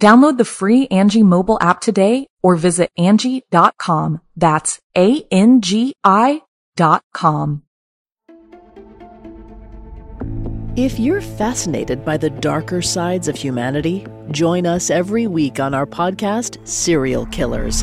Download the free Angi mobile app today or visit Angi.com. That's A-N-G-I dot com. If you're fascinated by the darker sides of humanity, join us every week on our podcast, Serial Killers,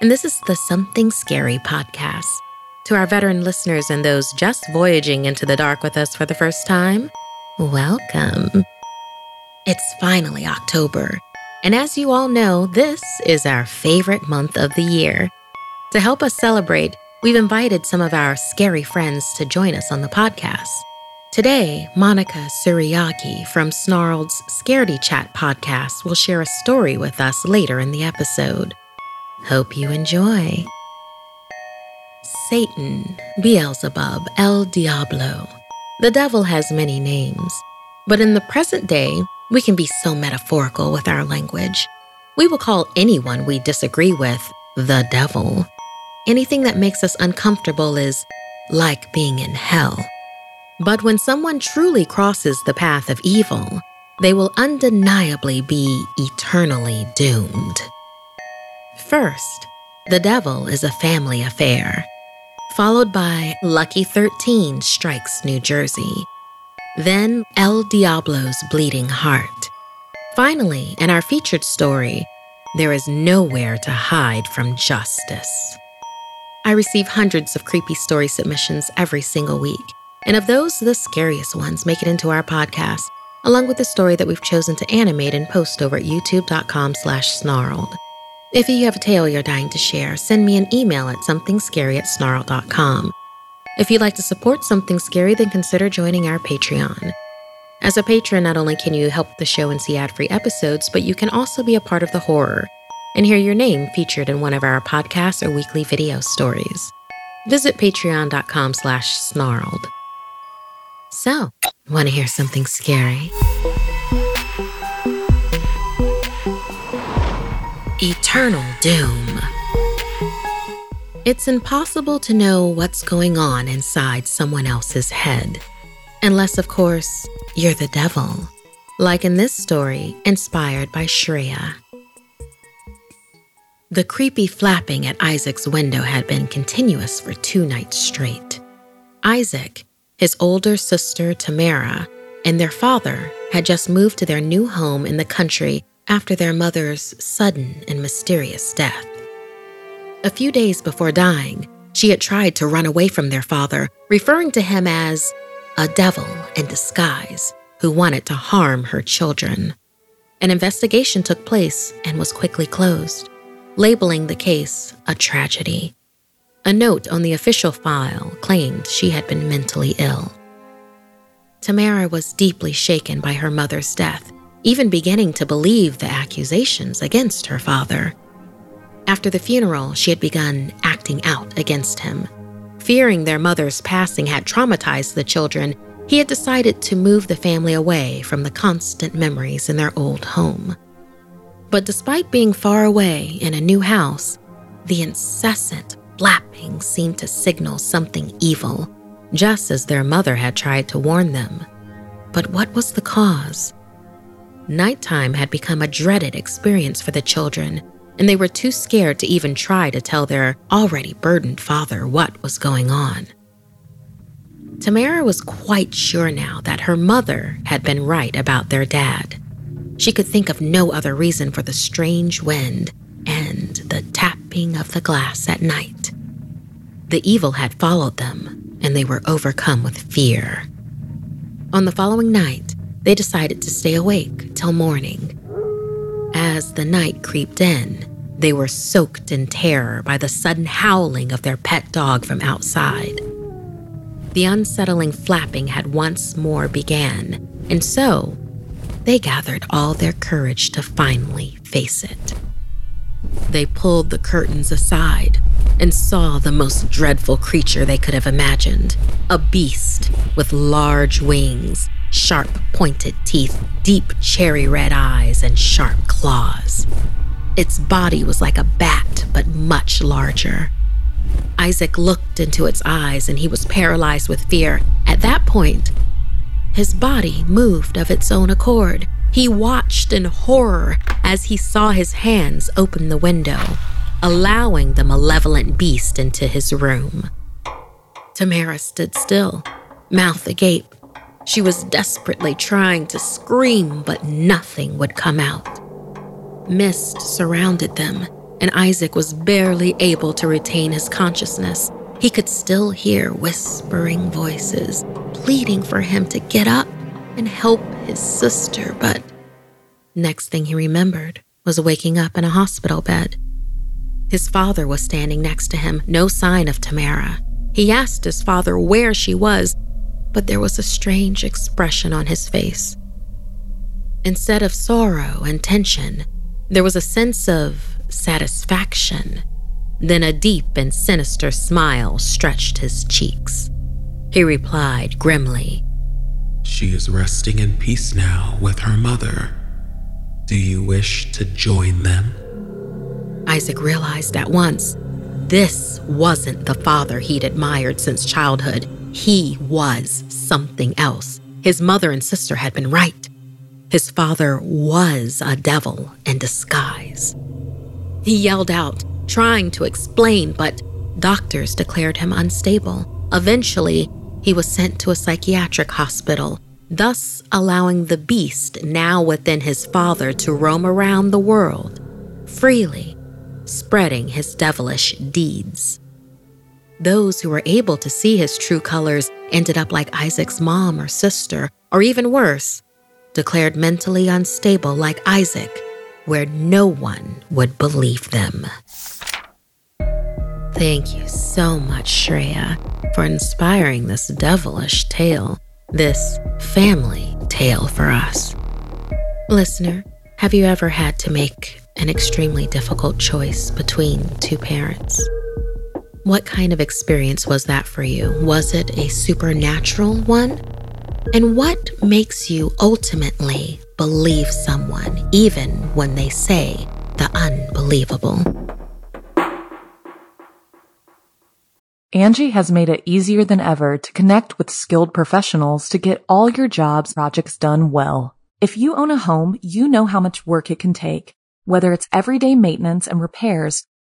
and this is the Something Scary podcast. To our veteran listeners and those just voyaging into the dark with us for the first time, welcome. It's finally October, and as you all know, this is our favorite month of the year. To help us celebrate, we've invited some of our scary friends to join us on the podcast. Today, Monica Suriaki from Snarled's Scaredy Chat podcast will share a story with us later in the episode. Hope you enjoy. Satan, Beelzebub, El Diablo. The devil has many names, but in the present day, we can be so metaphorical with our language. We will call anyone we disagree with the devil. Anything that makes us uncomfortable is like being in hell. But when someone truly crosses the path of evil, they will undeniably be eternally doomed. First, the devil is a family affair, followed by Lucky 13 Strikes New Jersey, then El Diablo's Bleeding Heart. Finally, in our featured story, there is nowhere to hide from justice. I receive hundreds of creepy story submissions every single week and of those, the scariest ones make it into our podcast, along with the story that we've chosen to animate and post over at youtube.com slash snarled. If you have a tale you're dying to share, send me an email at somethingscary. If you'd like to support Something Scary, then consider joining our Patreon. As a patron, not only can you help the show and see ad-free episodes, but you can also be a part of the horror and hear your name featured in one of our podcasts or weekly video stories. Visit patreon.com slash snarled. So, want to hear something scary? Eternal Doom. It's impossible to know what's going on inside someone else's head. Unless, of course, you're the devil. Like in this story, inspired by Shreya. The creepy flapping at Isaac's window had been continuous for two nights straight. Isaac, his older sister, Tamara, and their father had just moved to their new home in the country after their mother's sudden and mysterious death. A few days before dying, she had tried to run away from their father, referring to him as a devil in disguise who wanted to harm her children. An investigation took place and was quickly closed, labeling the case a tragedy. A note on the official file claimed she had been mentally ill. Tamara was deeply shaken by her mother's death, even beginning to believe the accusations against her father. After the funeral, she had begun acting out against him. Fearing their mother's passing had traumatized the children, he had decided to move the family away from the constant memories in their old home. But despite being far away in a new house, the incessant flapping seemed to signal something evil, just as their mother had tried to warn them. But what was the cause? Nighttime had become a dreaded experience for the children, and they were too scared to even try to tell their already burdened father what was going on. Tamara was quite sure now that her mother had been right about their dad. She could think of no other reason for the strange wind and the tapping of the glass at night. The evil had followed them, and they were overcome with fear. On the following night, they decided to stay awake till morning. As the night creeped in, they were soaked in terror by the sudden howling of their pet dog from outside. The unsettling flapping had once more began, and so they gathered all their courage to finally face it. They pulled the curtains aside and saw the most dreadful creature they could have imagined a beast with large wings, sharp pointed teeth, deep cherry red eyes, and sharp claws. Its body was like a bat, but much larger. Isaac looked into its eyes and he was paralyzed with fear. At that point, his body moved of its own accord. He watched in horror as he saw his hands open the window, allowing the malevolent beast into his room. Tamara stood still, mouth agape. She was desperately trying to scream, but nothing would come out. Mist surrounded them, and Isaac was barely able to retain his consciousness. He could still hear whispering voices, pleading for him to get up and help his sister, but next thing he remembered was waking up in a hospital bed. His father was standing next to him, no sign of Tamara. He asked his father where she was, but there was a strange expression on his face. Instead of sorrow and tension, there was a sense of satisfaction. Then a deep and sinister smile stretched his cheeks. He replied grimly, She is resting in peace now with her mother. Do you wish to join them? Isaac realized at once this wasn't the father he'd admired since childhood. He was something else. His mother and sister had been right. His father was a devil in disguise. He yelled out, trying to explain, but doctors declared him unstable. Eventually, he was sent to a psychiatric hospital, thus allowing the beast now within his father to roam around the world freely, spreading his devilish deeds. Those who were able to see his true colors ended up like Isaac's mom or sister, or even worse, declared mentally unstable like Isaac, where no one would believe them. Thank you so much, Shreya, for inspiring this devilish tale, this family tale for us. Listener, have you ever had to make an extremely difficult choice between two parents? What kind of experience was that for you? Was it a supernatural one? And what makes you ultimately believe someone, even when they say the unbelievable? Angi has made it easier than ever to connect with skilled professionals to get all your jobs projects done well. If you own a home, you know how much work it can take, whether it's everyday maintenance and repairs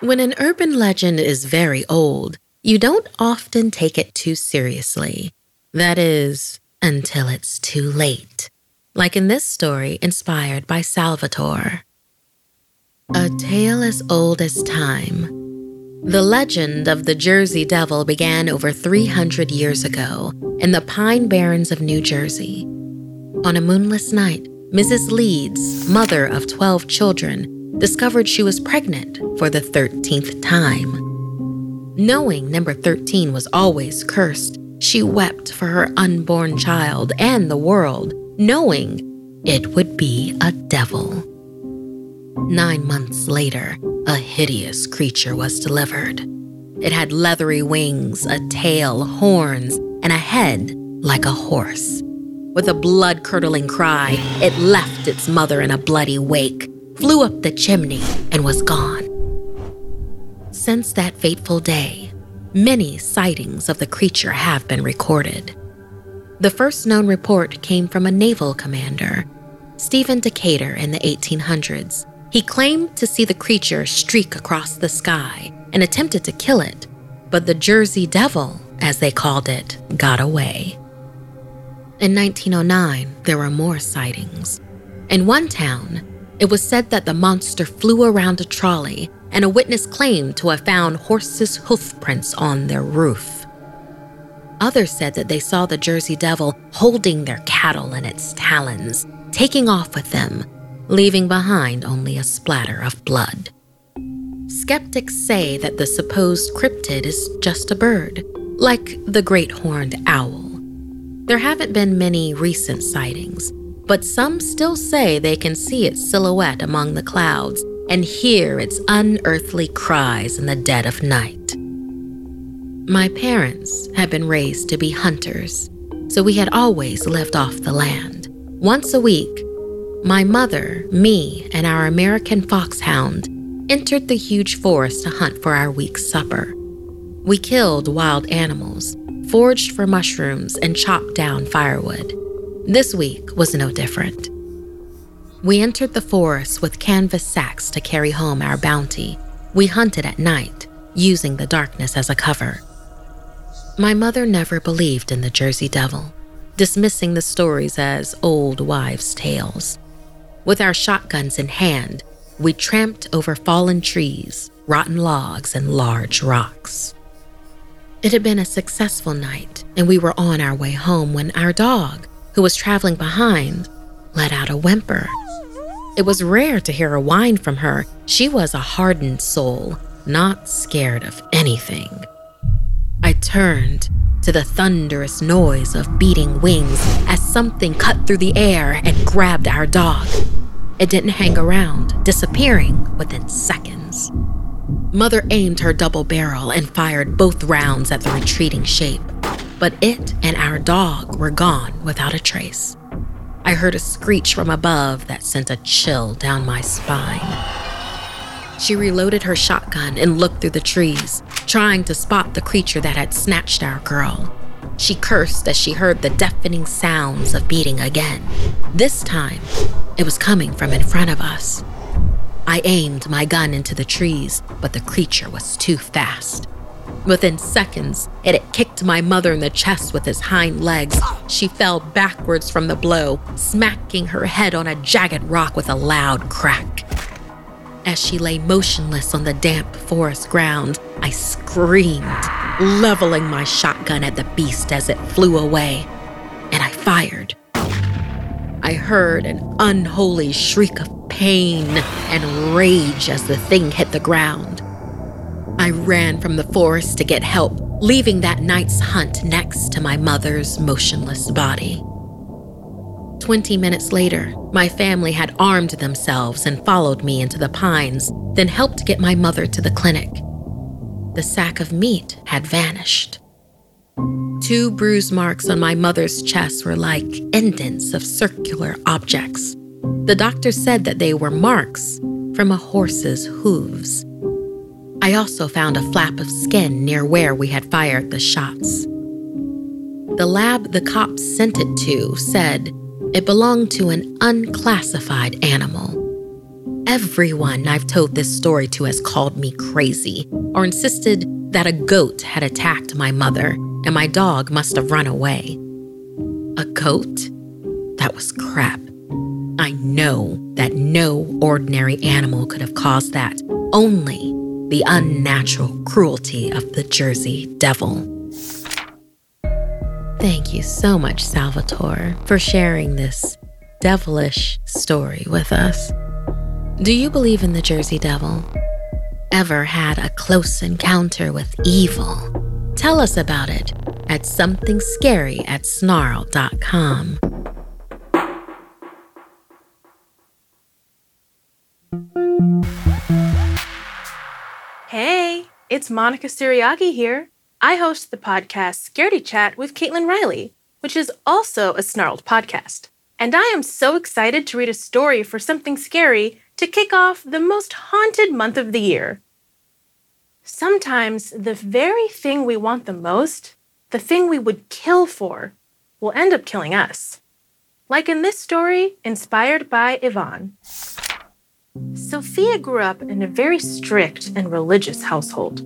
When an urban legend is very old, you don't often take it too seriously. That is, until it's too late. like in this story inspired by Salvatore. A tale as old as time. The legend of the Jersey Devil began over 300 years ago in the Pine Barrens of New Jersey. On a moonless night, Mrs. Leeds, mother of 12 children, discovered she was pregnant for the 13th time. Knowing number 13 was always cursed, she wept for her unborn child and the world, knowing it would be a devil. Nine months later, a hideous creature was delivered. It had leathery wings, a tail, horns, and a head like a horse. With a blood curdling cry, it left its mother in a bloody wake, flew up the chimney, and was gone. Since that fateful day, many sightings of the creature have been recorded. The first known report came from a naval commander, Stephen Decatur, in the 1800s. He claimed to see the creature streak across the sky and attempted to kill it, but the Jersey Devil, as they called it, got away. In 1909, there were more sightings. In one town, it was said that the monster flew around a trolley, and a witness claimed to have found horses' hoof prints on their roof. Others said that they saw the Jersey Devil holding their cattle in its talons, taking off with them leaving behind only a splatter of blood. Skeptics say that the supposed cryptid is just a bird, like the great horned owl. There haven't been many recent sightings, but some still say they can see its silhouette among the clouds and hear its unearthly cries in the dead of night. My parents had been raised to be hunters, so we had always lived off the land. Once a week, my mother, me, and our American foxhound entered the huge forest to hunt for our week's supper. We killed wild animals, foraged for mushrooms, and chopped down firewood. This week was no different. We entered the forest with canvas sacks to carry home our bounty. We hunted at night, using the darkness as a cover. My mother never believed in the Jersey Devil, dismissing the stories as old wives' tales. With our shotguns in hand, we tramped over fallen trees, rotten logs, and large rocks. It had been a successful night, and we were on our way home when our dog, who was traveling behind, let out a whimper. It was rare to hear a whine from her. She was a hardened soul, not scared of anything. I turned to the thunderous noise of beating wings as something cut through the air and grabbed our dog. It didn't hang around, disappearing within seconds. Mother aimed her double barrel and fired both rounds at the retreating shape, but it and our dog were gone without a trace. I heard a screech from above that sent a chill down my spine. She reloaded her shotgun and looked through the trees, trying to spot the creature that had snatched our girl. She cursed as she heard the deafening sounds of beating again. This time, it was coming from in front of us. I aimed my gun into the trees, but the creature was too fast. Within seconds, it had kicked my mother in the chest with his hind legs. She fell backwards from the blow, smacking her head on a jagged rock with a loud crack. As she lay motionless on the damp forest ground, I screamed, leveling my shotgun at the beast as it flew away, and I fired. I heard an unholy shriek of pain and rage as the thing hit the ground. I ran from the forest to get help, leaving that night's hunt next to my mother's motionless body. 20 minutes later, my family had armed themselves and followed me into the pines, then helped get my mother to the clinic. The sack of meat had vanished. Two bruise marks on my mother's chest were like indents of circular objects. The doctor said that they were marks from a horse's hooves. I also found a flap of skin near where we had fired the shots. The lab the cops sent it to said it belonged to an unclassified animal. Everyone I've told this story to has called me crazy or insisted that a goat had attacked my mother and my dog must have run away. A goat? That was crap. I know that no ordinary animal could have caused that. Only the unnatural cruelty of the Jersey Devil. Thank you so much, Salvatore, for sharing this devilish story with us. Do you believe in the Jersey Devil? Ever had a close encounter with evil? Tell us about it at somethingscary at snarl.com. Hey, it's Monica Suriagi here. I host the podcast Scaredy Chat with Caitlin Riley, which is also a snarled podcast. And I am so excited to read a story for something scary to kick off the most haunted month of the year. Sometimes the very thing we want the most, the thing we would kill for, will end up killing us. Like in this story, inspired by Yvonne. Sophia grew up in a very strict and religious household.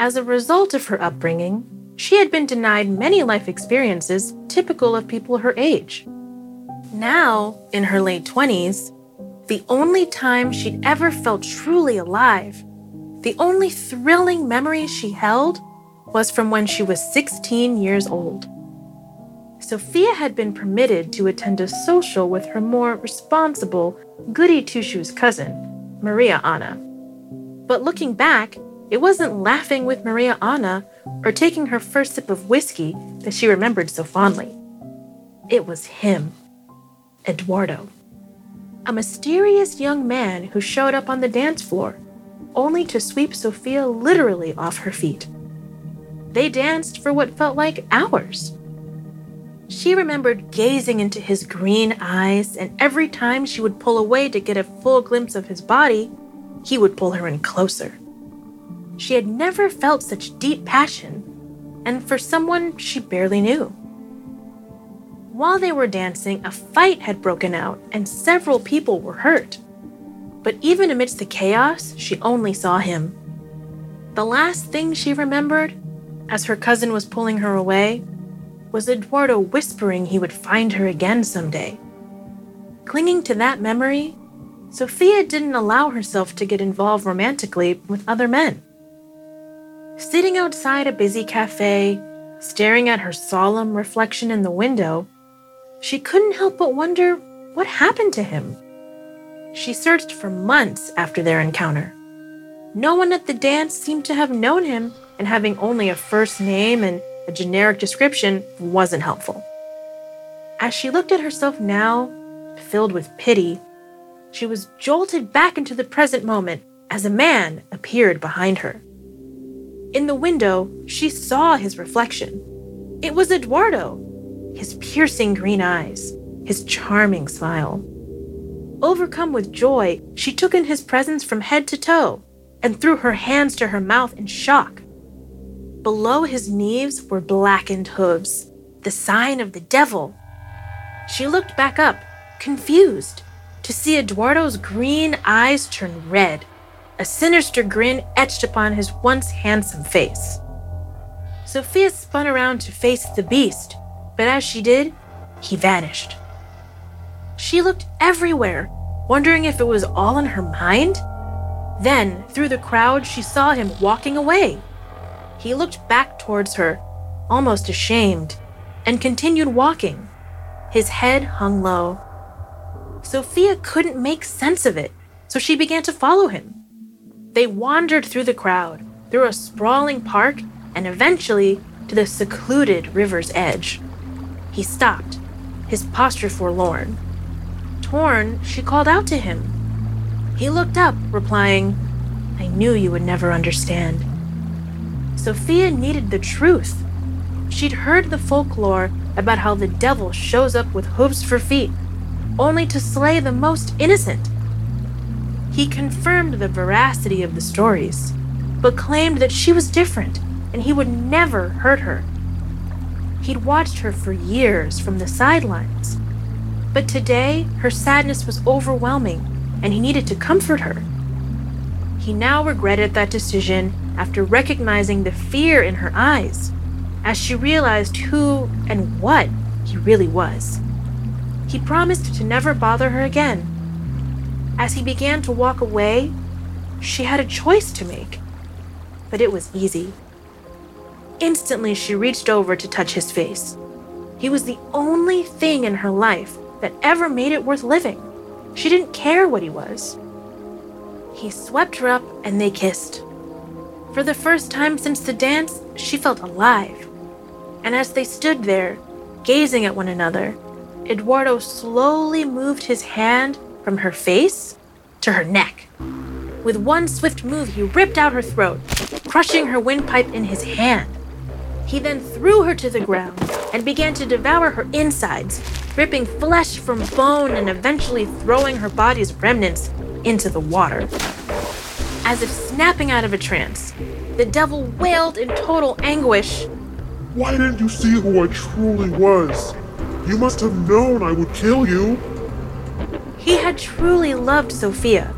As a result of her upbringing, she had been denied many life experiences typical of people her age. Now, in her late 20s, the only time she'd ever felt truly alive, the only thrilling memory she held, was from when she was 16 years old. Sophia had been permitted to attend a social with her more responsible, goody two shoes cousin, Maria Anna. But looking back, it wasn't laughing with Maria Anna or taking her first sip of whiskey that she remembered so fondly. It was him, Eduardo. A mysterious young man who showed up on the dance floor, only to sweep Sophia literally off her feet. They danced for what felt like hours. She remembered gazing into his green eyes, and every time she would pull away to get a full glimpse of his body, he would pull her in closer. She had never felt such deep passion, and for someone she barely knew. While they were dancing, a fight had broken out and several people were hurt. But even amidst the chaos, she only saw him. The last thing she remembered, as her cousin was pulling her away, was Eduardo whispering he would find her again someday. Clinging to that memory, Sophia didn't allow herself to get involved romantically with other men. Sitting outside a busy cafe, staring at her solemn reflection in the window, she couldn't help but wonder what happened to him. She searched for months after their encounter. No one at the dance seemed to have known him, and having only a first name and a generic description wasn't helpful. As she looked at herself now, filled with pity, she was jolted back into the present moment as a man appeared behind her. In the window, she saw his reflection. It was Eduardo, his piercing green eyes, his charming smile. Overcome with joy, she took in his presence from head to toe and threw her hands to her mouth in shock. Below his knees were blackened hooves, the sign of the devil. She looked back up, confused, to see Eduardo's green eyes turn red a sinister grin etched upon his once handsome face. Sophia spun around to face the beast, but as she did, he vanished. She looked everywhere, wondering if it was all in her mind. Then, through the crowd, she saw him walking away. He looked back towards her, almost ashamed, and continued walking. His head hung low. Sophia couldn't make sense of it, so she began to follow him. They wandered through the crowd, through a sprawling park, and eventually to the secluded river's edge. He stopped, his posture forlorn. Torn, she called out to him. He looked up, replying, I knew you would never understand. Sophia needed the truth. She'd heard the folklore about how the devil shows up with hooves for feet, only to slay the most innocent. He confirmed the veracity of the stories, but claimed that she was different and he would never hurt her. He'd watched her for years from the sidelines, but today her sadness was overwhelming and he needed to comfort her. He now regretted that decision after recognizing the fear in her eyes as she realized who and what he really was. He promised to never bother her again. As he began to walk away, she had a choice to make. But it was easy. Instantly, she reached over to touch his face. He was the only thing in her life that ever made it worth living. She didn't care what he was. He swept her up and they kissed. For the first time since the dance, she felt alive. And as they stood there, gazing at one another, Eduardo slowly moved his hand from her face to her neck. With one swift move, he ripped out her throat, crushing her windpipe in his hand. He then threw her to the ground and began to devour her insides, ripping flesh from bone and eventually throwing her body's remnants into the water. As if snapping out of a trance, the devil wailed in total anguish. Why didn't you see who I truly was? You must have known I would kill you. He had truly loved Sophia,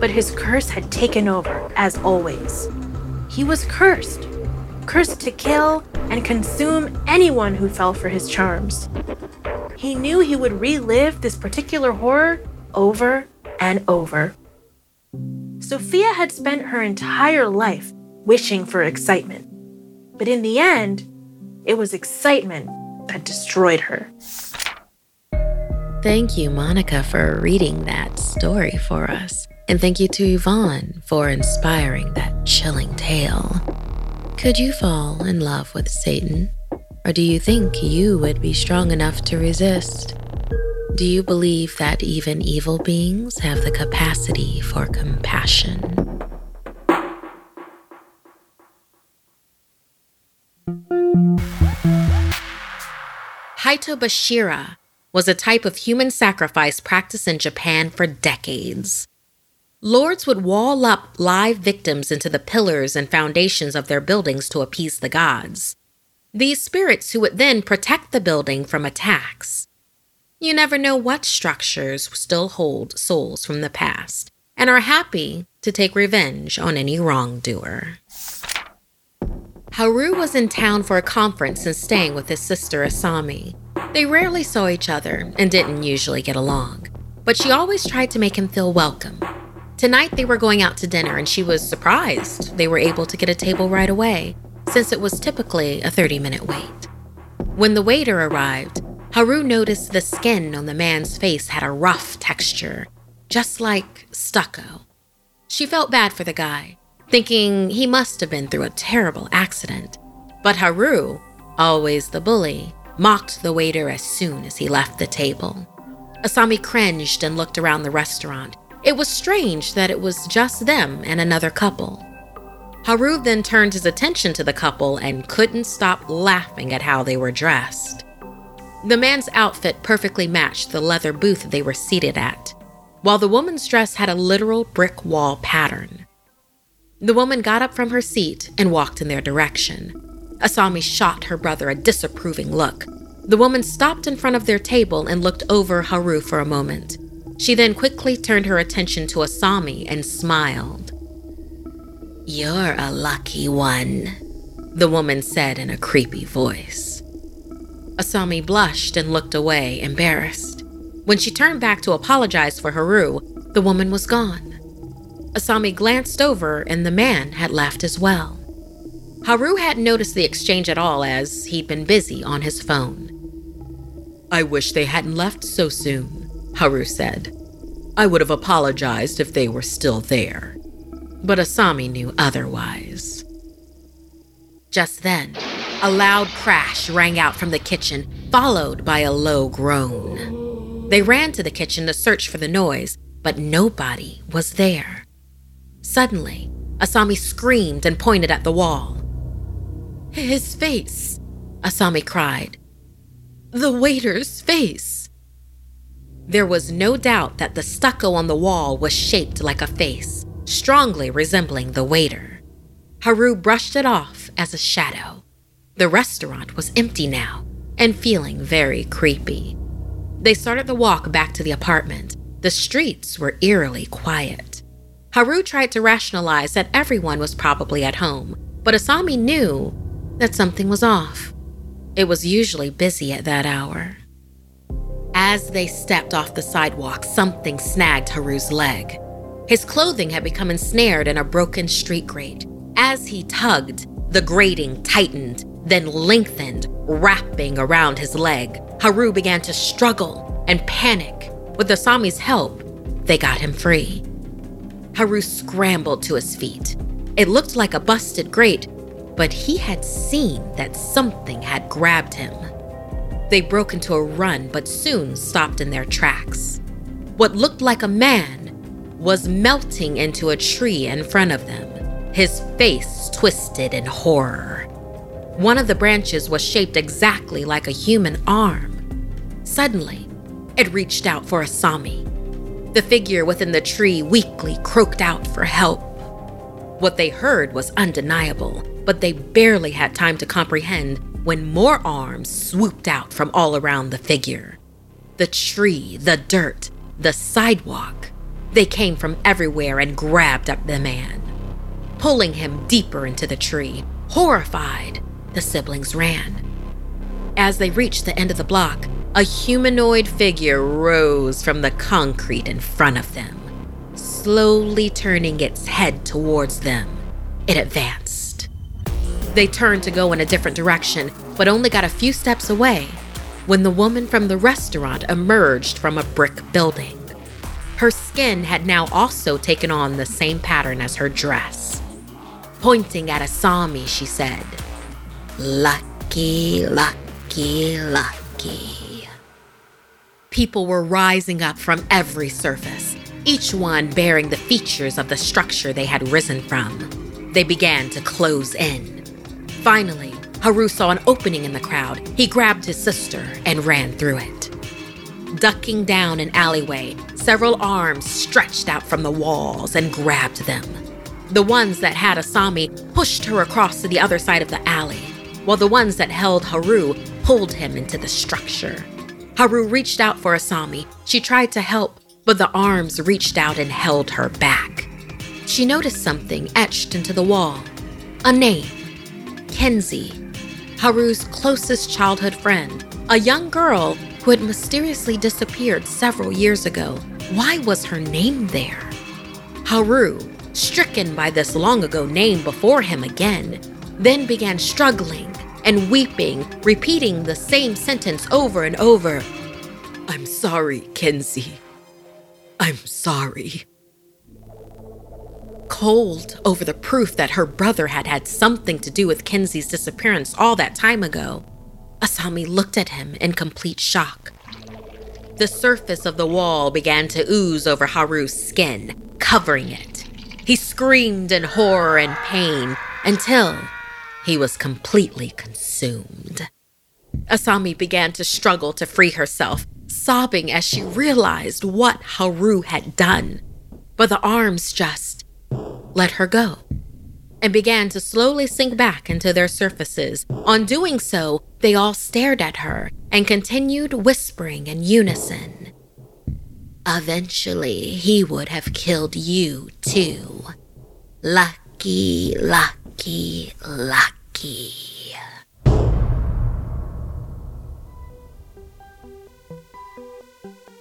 but his curse had taken over, as always. He was cursed cursed to kill and consume anyone who fell for his charms. He knew he would relive this particular horror over and over. Sophia had spent her entire life wishing for excitement, but in the end, it was excitement that destroyed her. Thank you, Monica, for reading that story for us. And thank you to Yvonne for inspiring that chilling tale. Could you fall in love with Satan? Or do you think you would be strong enough to resist? Do you believe that even evil beings have the capacity for compassion? Haito was a type of human sacrifice practiced in Japan for decades. Lords would wall up live victims into the pillars and foundations of their buildings to appease the gods. These spirits who would then protect the building from attacks. You never know what structures still hold souls from the past and are happy to take revenge on any wrongdoer. Haru was in town for a conference and staying with his sister Asami. They rarely saw each other and didn't usually get along, but she always tried to make him feel welcome Tonight they were going out to dinner and she was surprised they were able to get a table right away, since it was typically a 30 minute wait. When the waiter arrived, Haru noticed the skin on the man's face had a rough texture, just like stucco. She felt bad for the guy, thinking he must have been through a terrible accident. But Haru, always the bully, mocked the waiter as soon as he left the table. Asami cringed and looked around the restaurant, it was strange that it was just them and another couple. Haru then turned his attention to the couple and couldn't stop laughing at how they were dressed. The man's outfit perfectly matched the leather booth they were seated at, while the woman's dress had a literal brick wall pattern. The woman got up from her seat and walked in their direction. Asami shot her brother a disapproving look. The woman stopped in front of their table and looked over Haru for a moment. She then quickly turned her attention to Asami and smiled. You're a lucky one, the woman said in a creepy voice. Asami blushed and looked away, embarrassed. When she turned back to apologize for Haru, the woman was gone. Asami glanced over and the man had left as well. Haru hadn't noticed the exchange at all as he'd been busy on his phone. I wish they hadn't left so soon, Haru said. I would have apologized if they were still there. But Asami knew otherwise. Just then, a loud crash rang out from the kitchen, followed by a low groan. They ran to the kitchen to search for the noise, but nobody was there. Suddenly, Asami screamed and pointed at the wall. His face, Asami cried. The waiter's face. There was no doubt that the stucco on the wall was shaped like a face, strongly resembling the waiter. Haru brushed it off as a shadow. The restaurant was empty now and feeling very creepy. They started the walk back to the apartment. The streets were eerily quiet. Haru tried to rationalize that everyone was probably at home, but Asami knew that something was off. It was usually busy at that hour. As they stepped off the sidewalk, something snagged Haru's leg. His clothing had become ensnared in a broken street grate. As he tugged, the grating tightened, then lengthened, wrapping around his leg. Haru began to struggle and panic. With Asami's help, they got him free. Haru scrambled to his feet. It looked like a busted grate, but he had seen that something had grabbed him. They broke into a run, but soon stopped in their tracks. What looked like a man was melting into a tree in front of them, his face twisted in horror. One of the branches was shaped exactly like a human arm. Suddenly, it reached out for Asami. The figure within the tree weakly croaked out for help. What they heard was undeniable, but they barely had time to comprehend when more arms swooped out from all around the figure. The tree, the dirt, the sidewalk. They came from everywhere and grabbed up the man. Pulling him deeper into the tree, horrified, the siblings ran. As they reached the end of the block, a humanoid figure rose from the concrete in front of them, slowly turning its head towards them. It advanced. They turned to go in a different direction, but only got a few steps away when the woman from the restaurant emerged from a brick building. Her skin had now also taken on the same pattern as her dress. Pointing at Asami, she said, Lucky, lucky, lucky. People were rising up from every surface, each one bearing the features of the structure they had risen from. They began to close in. Finally, Haru saw an opening in the crowd. He grabbed his sister and ran through it. Ducking down an alleyway, several arms stretched out from the walls and grabbed them. The ones that had Asami pushed her across to the other side of the alley, while the ones that held Haru pulled him into the structure. Haru reached out for Asami. She tried to help, but the arms reached out and held her back. She noticed something etched into the wall a name Kenzie, Haru's closest childhood friend, a young girl who had mysteriously disappeared several years ago. Why was her name there? Haru, stricken by this long ago name before him again, then began struggling and weeping, repeating the same sentence over and over I'm sorry, Kenzie. I'm sorry. Cold over the proof that her brother had had something to do with Kenzie's disappearance all that time ago, Asami looked at him in complete shock. The surface of the wall began to ooze over Haru's skin, covering it. He screamed in horror and pain until he was completely consumed. Asami began to struggle to free herself, sobbing as she realized what Haru had done. But the arms just let her go and began to slowly sink back into their surfaces. On doing so, they all stared at her and continued whispering in unison. Eventually, he would have killed you too. Lucky, lucky, lucky.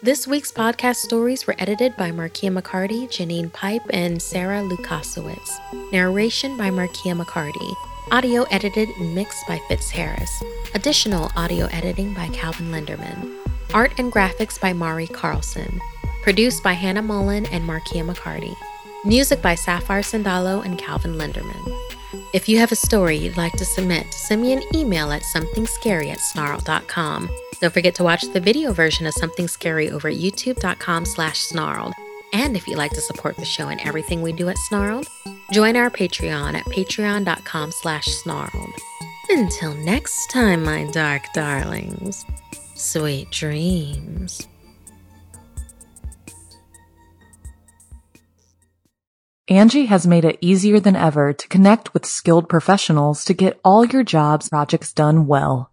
This week's podcast stories were edited by Markia McCarty, Janine Pipe, and Sarah Lukasiewicz. Narration by Markia McCarty. Audio edited and mixed by Fitz Harris. Additional audio editing by Calvin Linderman. Art and graphics by Mari Carlson. Produced by Hannah Mullen and Markia McCarty. Music by Sapphire Sandalo and Calvin Linderman. If you have a story you'd like to submit, send me an email at somethingscary at snarl.com. Don't forget to watch the video version of Something Scary over at youtube.com slash snarled. And if you'd like to support the show and everything we do at Snarled, join our Patreon at patreon.com slash snarled. Until next time, my dark darlings, sweet dreams. Angi has made it easier than ever to connect with skilled professionals to get all your jobs projects done well.